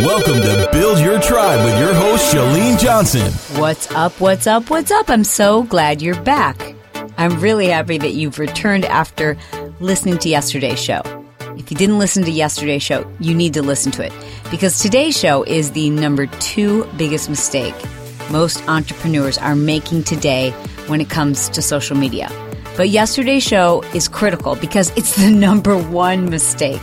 Welcome to Build Your Tribe with your host, Chalene Johnson. What's up? What's up? What's up? I'm so glad you're back. I'm really happy that you've returned after listening to yesterday's show. If you didn't listen to yesterday's show, you need to listen to it because today's show is the number two biggest mistake most entrepreneurs are making today when it comes to social media. But yesterday's show is critical because it's the number one mistake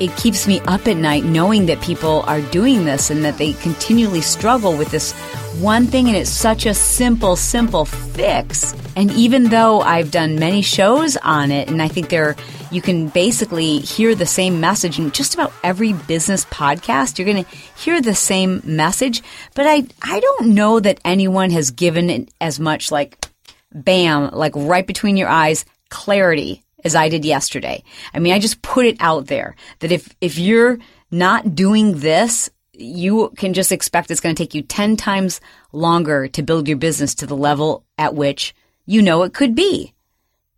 it keeps me up at night knowing that people are doing this and that they continually struggle with this one thing and it's such a simple simple fix. And even though i've done many shows on it and i think there you can basically hear the same message in just about every business podcast you're going to hear the same message. But i i don't know that anyone has given it as much like bam like right between your eyes clarity as I did yesterday. I mean, I just put it out there that if, if you're not doing this, you can just expect it's going to take you 10 times longer to build your business to the level at which you know it could be.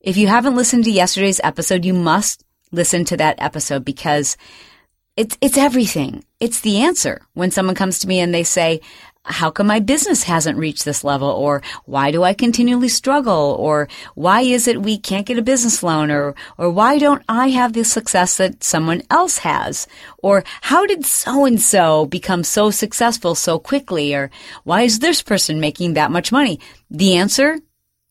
If you haven't listened to yesterday's episode, you must listen to that episode because it's, it's everything. It's the answer. When someone comes to me and they say, how come my business hasn't reached this level? Or why do I continually struggle? Or why is it we can't get a business loan? Or, or why don't I have the success that someone else has? Or how did so and so become so successful so quickly? Or why is this person making that much money? The answer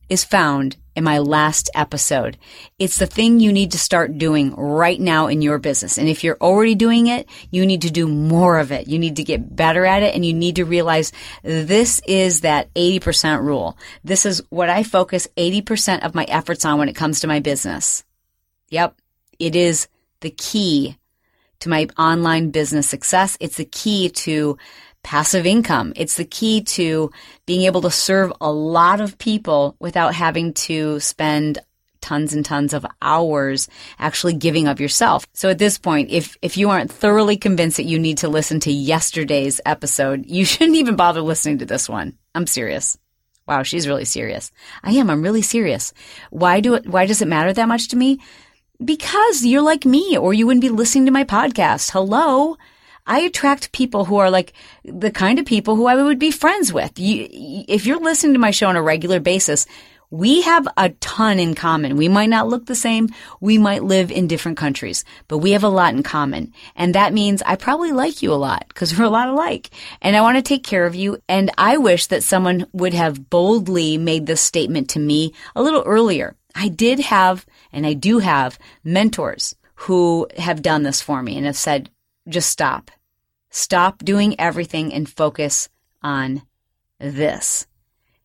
is found in my last episode. It's the thing you need to start doing right now in your business. And if you're already doing it, you need to do more of it. You need to get better at it and you need to realize this is that 80% rule. This is what I focus 80% of my efforts on when it comes to my business. Yep. It is the key to my online business success. It's the key to passive income. It's the key to being able to serve a lot of people without having to spend tons and tons of hours actually giving of yourself. So at this point, if, if you aren't thoroughly convinced that you need to listen to yesterday's episode, you shouldn't even bother listening to this one. I'm serious. Wow, she's really serious. I am. I'm really serious. Why do it, why does it matter that much to me? Because you're like me or you wouldn't be listening to my podcast. Hello. I attract people who are like the kind of people who I would be friends with. You, if you're listening to my show on a regular basis, we have a ton in common. We might not look the same. We might live in different countries, but we have a lot in common. And that means I probably like you a lot because we're a lot alike. And I want to take care of you. And I wish that someone would have boldly made this statement to me a little earlier. I did have, and I do have mentors who have done this for me and have said, just stop. Stop doing everything and focus on this.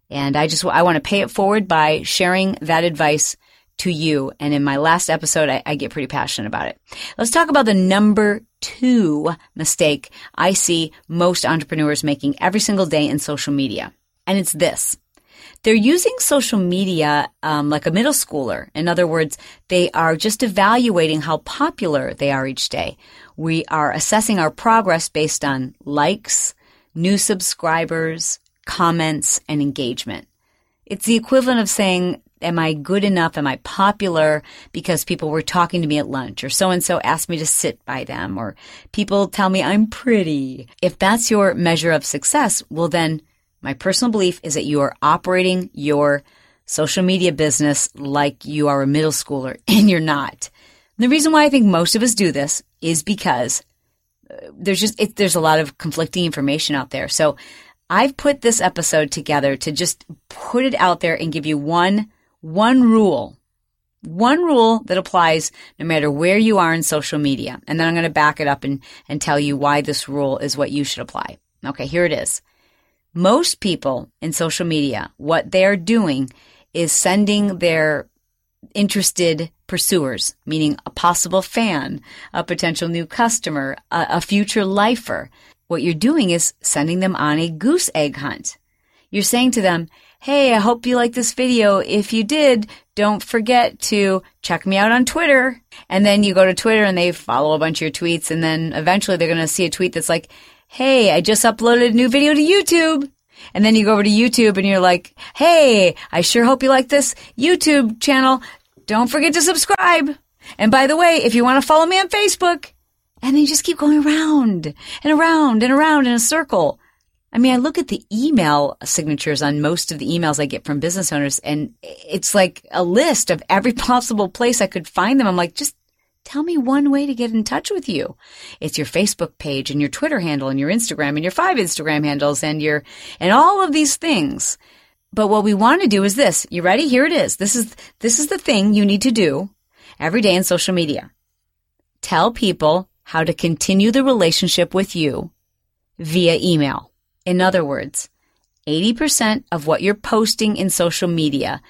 And I just, I want to pay it forward by sharing that advice to you. And in my last episode, I, I, get pretty passionate about it. Let's talk about the number two mistake I see most entrepreneurs making every single day in social media. And it's this. They're using social media um, like a middle schooler. In other words, they are just evaluating how popular they are each day. We are assessing our progress based on likes, new subscribers, comments, and engagement. It's the equivalent of saying, Am I good enough? Am I popular? Because people were talking to me at lunch, or so and so asked me to sit by them, or people tell me I'm pretty. If that's your measure of success, well, then my personal belief is that you are operating your social media business like you are a middle schooler, and you're not. The reason why I think most of us do this is because uh, there's just it, there's a lot of conflicting information out there. So I've put this episode together to just put it out there and give you one one rule. One rule that applies no matter where you are in social media. And then I'm going to back it up and, and tell you why this rule is what you should apply. Okay, here it is. Most people in social media, what they're doing is sending their interested pursuers, meaning a possible fan, a potential new customer, a, a future lifer. What you're doing is sending them on a goose egg hunt. You're saying to them, Hey, I hope you like this video. If you did, don't forget to check me out on Twitter. And then you go to Twitter and they follow a bunch of your tweets. And then eventually they're going to see a tweet that's like, Hey, I just uploaded a new video to YouTube. And then you go over to YouTube and you're like, Hey, I sure hope you like this YouTube channel. Don't forget to subscribe. And by the way, if you want to follow me on Facebook, and then you just keep going around and around and around in a circle. I mean, I look at the email signatures on most of the emails I get from business owners, and it's like a list of every possible place I could find them. I'm like, just tell me one way to get in touch with you. It's your Facebook page and your Twitter handle and your Instagram and your five Instagram handles and your, and all of these things. But what we want to do is this. You ready? Here it is. This is, this is the thing you need to do every day in social media. Tell people how to continue the relationship with you via email. In other words, 80% of what you're posting in social media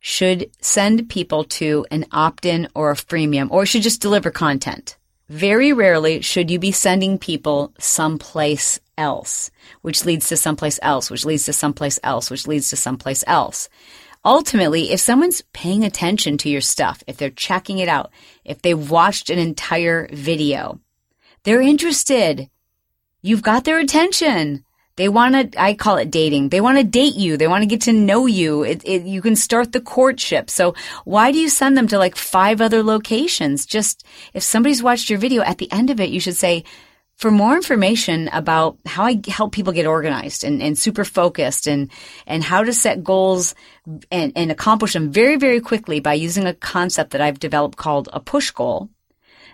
should send people to an opt-in or a freemium or should just deliver content. Very rarely should you be sending people someplace else, which leads to someplace else, which leads to someplace else, which leads to someplace else. Ultimately, if someone's paying attention to your stuff, if they're checking it out, if they've watched an entire video, they're interested. You've got their attention. They want to, I call it dating. They want to date you. They want to get to know you. It, it, you can start the courtship. So why do you send them to like five other locations? Just if somebody's watched your video at the end of it, you should say, for more information about how I help people get organized and, and super focused and, and how to set goals and, and accomplish them very, very quickly by using a concept that I've developed called a push goal,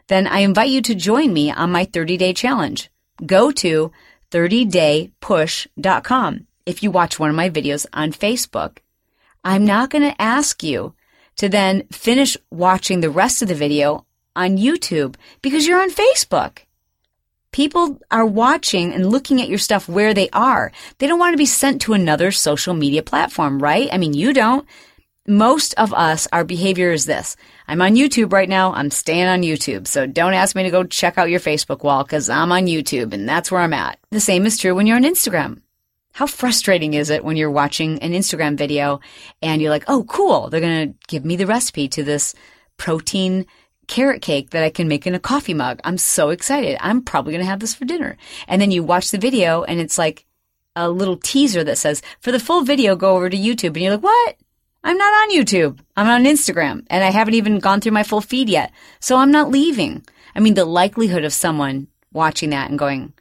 then I invite you to join me on my 30 day challenge. Go to 30daypush.com if you watch one of my videos on Facebook. I'm not going to ask you to then finish watching the rest of the video on YouTube because you're on Facebook. People are watching and looking at your stuff where they are. They don't want to be sent to another social media platform, right? I mean, you don't. Most of us, our behavior is this. I'm on YouTube right now. I'm staying on YouTube. So don't ask me to go check out your Facebook wall because I'm on YouTube and that's where I'm at. The same is true when you're on Instagram. How frustrating is it when you're watching an Instagram video and you're like, oh, cool. They're going to give me the recipe to this protein carrot cake that I can make in a coffee mug. I'm so excited. I'm probably going to have this for dinner. And then you watch the video and it's like a little teaser that says, for the full video, go over to YouTube. And you're like, what? I'm not on YouTube. I'm on Instagram and I haven't even gone through my full feed yet. So I'm not leaving. I mean, the likelihood of someone watching that and going,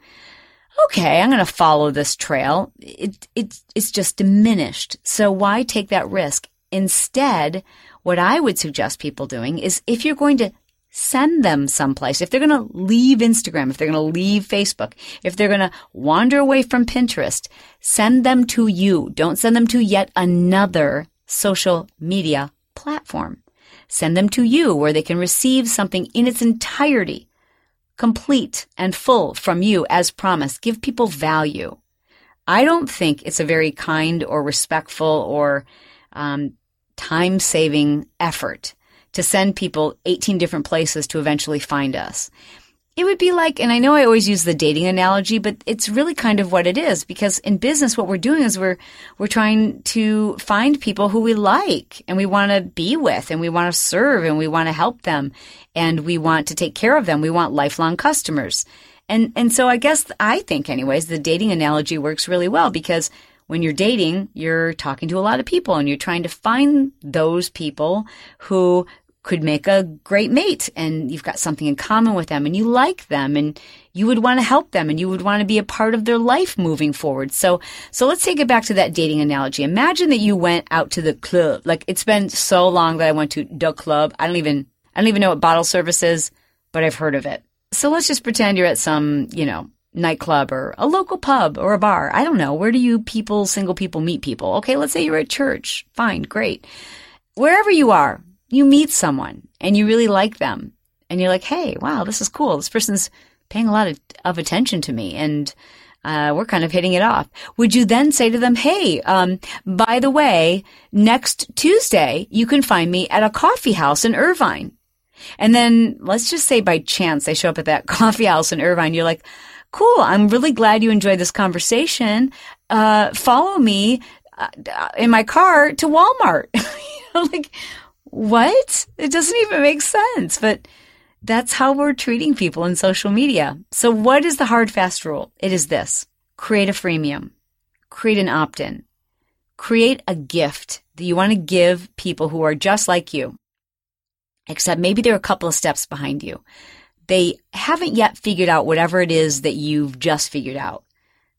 okay, I'm going to follow this trail. It, it, it's just diminished. So why take that risk? Instead, what I would suggest people doing is if you're going to send them someplace, if they're going to leave Instagram, if they're going to leave Facebook, if they're going to wander away from Pinterest, send them to you. Don't send them to yet another social media platform. Send them to you where they can receive something in its entirety, complete and full from you as promised. Give people value. I don't think it's a very kind or respectful or um, time saving effort to send people 18 different places to eventually find us it would be like, and I know I always use the dating analogy, but it's really kind of what it is because in business, what we're doing is we're, we're trying to find people who we like and we want to be with and we want to serve and we want to help them and we want to take care of them. We want lifelong customers. And, and so I guess I think anyways, the dating analogy works really well because when you're dating, you're talking to a lot of people and you're trying to find those people who could make a great mate and you've got something in common with them and you like them and you would want to help them and you would want to be a part of their life moving forward. So, so let's take it back to that dating analogy. Imagine that you went out to the club. Like it's been so long that I went to the club. I don't even, I don't even know what bottle service is, but I've heard of it. So let's just pretend you're at some, you know, nightclub or a local pub or a bar. I don't know. Where do you people, single people meet people? Okay. Let's say you're at church. Fine. Great. Wherever you are, you meet someone and you really like them and you're like, hey, wow, this is cool. This person's paying a lot of, of attention to me and uh, we're kind of hitting it off. Would you then say to them, hey, um, by the way, next Tuesday, you can find me at a coffee house in Irvine. And then let's just say by chance they show up at that coffee house in Irvine. You're like, cool. I'm really glad you enjoyed this conversation. Uh, follow me uh, in my car to Walmart. you know, like, what? It doesn't even make sense, but that's how we're treating people in social media. So what is the hard fast rule? It is this. Create a freemium. Create an opt-in. Create a gift that you want to give people who are just like you. Except maybe they're a couple of steps behind you. They haven't yet figured out whatever it is that you've just figured out.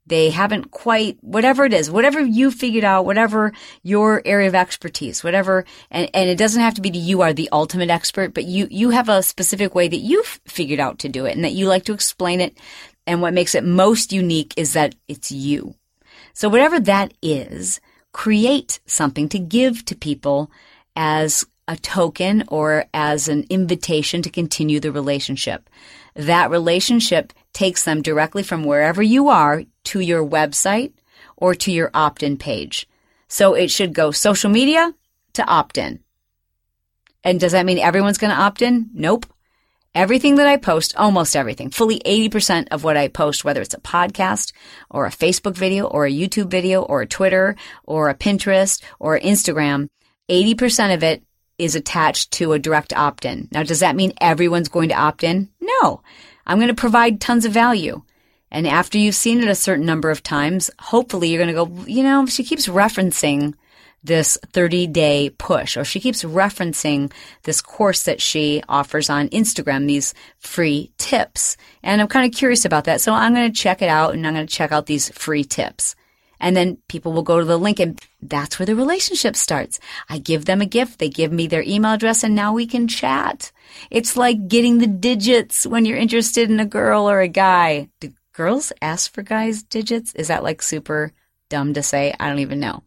They haven't quite, whatever it is, whatever you figured out, whatever your area of expertise, whatever, and, and it doesn't have to be that you are the ultimate expert, but you, you have a specific way that you've figured out to do it and that you like to explain it. And what makes it most unique is that it's you. So whatever that is, create something to give to people as a token or as an invitation to continue the relationship. That relationship takes them directly from wherever you are to your website or to your opt-in page. So it should go social media to opt-in. And does that mean everyone's going to opt in? Nope. Everything that I post, almost everything, fully 80% of what I post, whether it's a podcast or a Facebook video or a YouTube video or a Twitter or a Pinterest or Instagram, 80% of it is attached to a direct opt-in. Now, does that mean everyone's going to opt in? No. I'm going to provide tons of value. And after you've seen it a certain number of times, hopefully you're going to go, you know, she keeps referencing this 30 day push, or she keeps referencing this course that she offers on Instagram, these free tips. And I'm kind of curious about that. So I'm going to check it out and I'm going to check out these free tips. And then people will go to the link and that's where the relationship starts. I give them a gift. They give me their email address and now we can chat. It's like getting the digits when you're interested in a girl or a guy. Do girls ask for guys' digits? Is that like super dumb to say? I don't even know.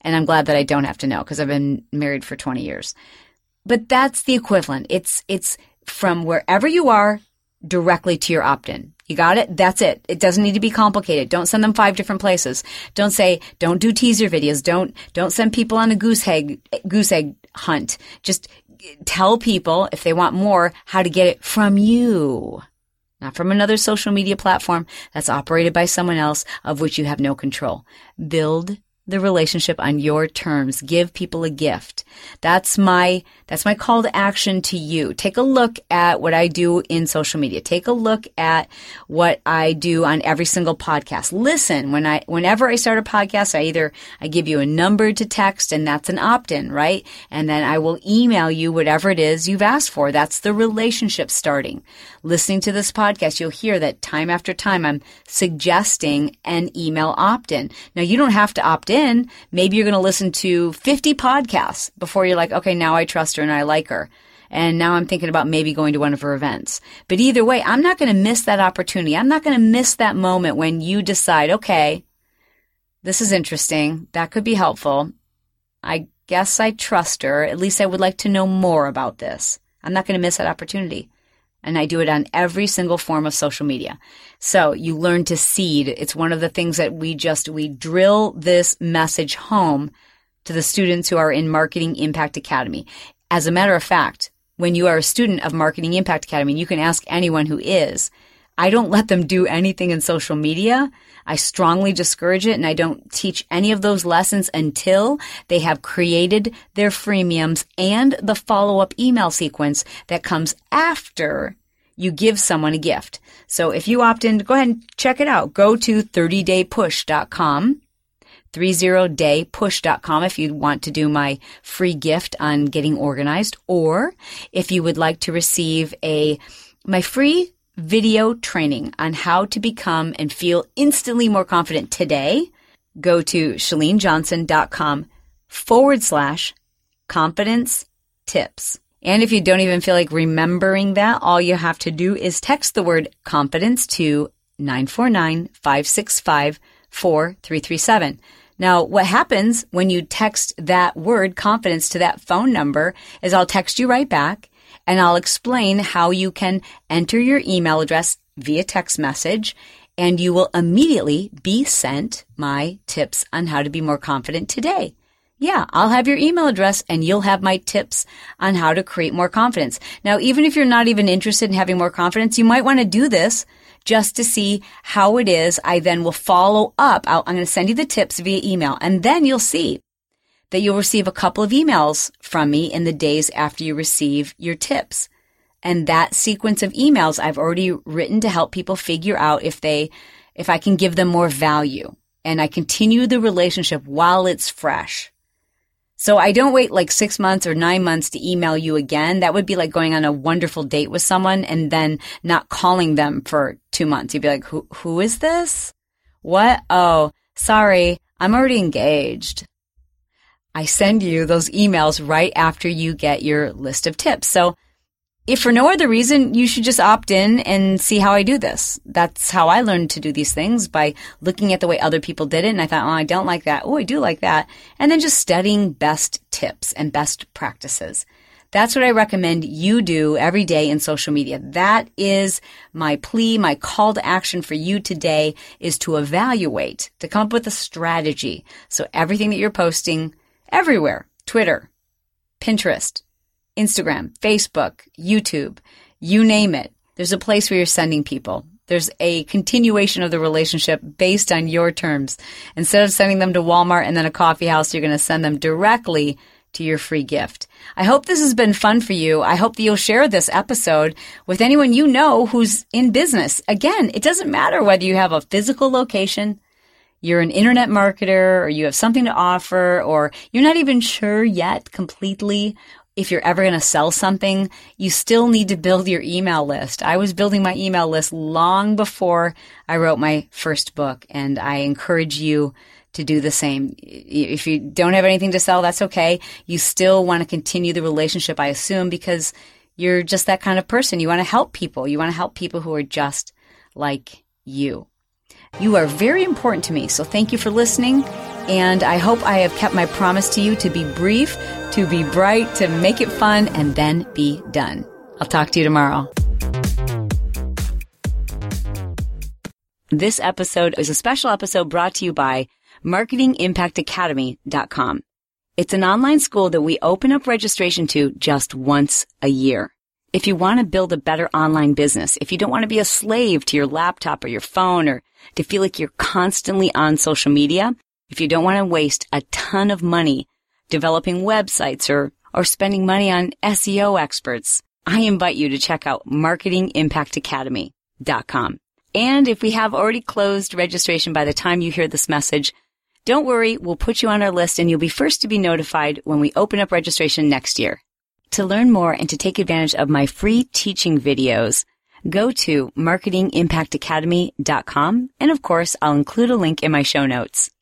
And I'm glad that I don't have to know because I've been married for 20 years. But that's the equivalent. It's, it's from wherever you are directly to your opt-in. You got it? That's it. It doesn't need to be complicated. Don't send them five different places. Don't say, don't do teaser videos. Don't, don't send people on a goose egg, goose egg hunt. Just tell people if they want more how to get it from you. Not from another social media platform that's operated by someone else of which you have no control. Build the relationship on your terms. Give people a gift. That's my, that's my call to action to you. Take a look at what I do in social media. Take a look at what I do on every single podcast. Listen, when I, whenever I start a podcast, I either, I give you a number to text and that's an opt-in, right? And then I will email you whatever it is you've asked for. That's the relationship starting. Listening to this podcast, you'll hear that time after time I'm suggesting an email opt-in. Now you don't have to opt in. Maybe you're going to listen to 50 podcasts before you're like, okay, now I trust her and I like her. And now I'm thinking about maybe going to one of her events. But either way, I'm not going to miss that opportunity. I'm not going to miss that moment when you decide, okay, this is interesting. That could be helpful. I guess I trust her. At least I would like to know more about this. I'm not going to miss that opportunity. And I do it on every single form of social media. So you learn to seed. It's one of the things that we just, we drill this message home to the students who are in Marketing Impact Academy. As a matter of fact, when you are a student of Marketing Impact Academy, you can ask anyone who is, I don't let them do anything in social media. I strongly discourage it and I don't teach any of those lessons until they have created their freemiums and the follow up email sequence that comes after you give someone a gift. So if you opt in, go ahead and check it out. Go to 30daypush.com 30daypush.com if you want to do my free gift on getting organized or if you would like to receive a my free video training on how to become and feel instantly more confident today, go to chalenejohnson.com forward slash confidence tips. And if you don't even feel like remembering that, all you have to do is text the word confidence to 949 565 4337. Now, what happens when you text that word confidence to that phone number is I'll text you right back and I'll explain how you can enter your email address via text message and you will immediately be sent my tips on how to be more confident today. Yeah, I'll have your email address and you'll have my tips on how to create more confidence. Now, even if you're not even interested in having more confidence, you might want to do this just to see how it is. I then will follow up. i am going to send you the tips via email and then you'll see that you'll receive a couple of emails from me in the days after you receive your tips. And that sequence of emails I've already written to help people figure out if they, if I can give them more value and I continue the relationship while it's fresh. So I don't wait like six months or nine months to email you again. That would be like going on a wonderful date with someone and then not calling them for two months. You'd be like, who, who is this? What? Oh, sorry. I'm already engaged. I send you those emails right after you get your list of tips. So if for no other reason, you should just opt in and see how I do this. That's how I learned to do these things by looking at the way other people did it. And I thought, oh, I don't like that. Oh, I do like that. And then just studying best tips and best practices. That's what I recommend you do every day in social media. That is my plea, my call to action for you today is to evaluate, to come up with a strategy. So everything that you're posting everywhere, Twitter, Pinterest, Instagram, Facebook, YouTube, you name it. There's a place where you're sending people. There's a continuation of the relationship based on your terms. Instead of sending them to Walmart and then a coffee house, you're going to send them directly to your free gift. I hope this has been fun for you. I hope that you'll share this episode with anyone you know who's in business. Again, it doesn't matter whether you have a physical location, you're an internet marketer, or you have something to offer, or you're not even sure yet completely if you're ever going to sell something, you still need to build your email list. I was building my email list long before I wrote my first book, and I encourage you to do the same. If you don't have anything to sell, that's okay. You still want to continue the relationship, I assume, because you're just that kind of person. You want to help people. You want to help people who are just like you. You are very important to me, so thank you for listening. And I hope I have kept my promise to you to be brief, to be bright, to make it fun, and then be done. I'll talk to you tomorrow. This episode is a special episode brought to you by marketingimpactacademy.com. It's an online school that we open up registration to just once a year. If you want to build a better online business, if you don't want to be a slave to your laptop or your phone or to feel like you're constantly on social media, if you don't want to waste a ton of money developing websites or, or spending money on SEO experts, I invite you to check out marketingimpactacademy.com. And if we have already closed registration by the time you hear this message, don't worry, we'll put you on our list and you'll be first to be notified when we open up registration next year. To learn more and to take advantage of my free teaching videos, go to marketingimpactacademy.com. And of course, I'll include a link in my show notes.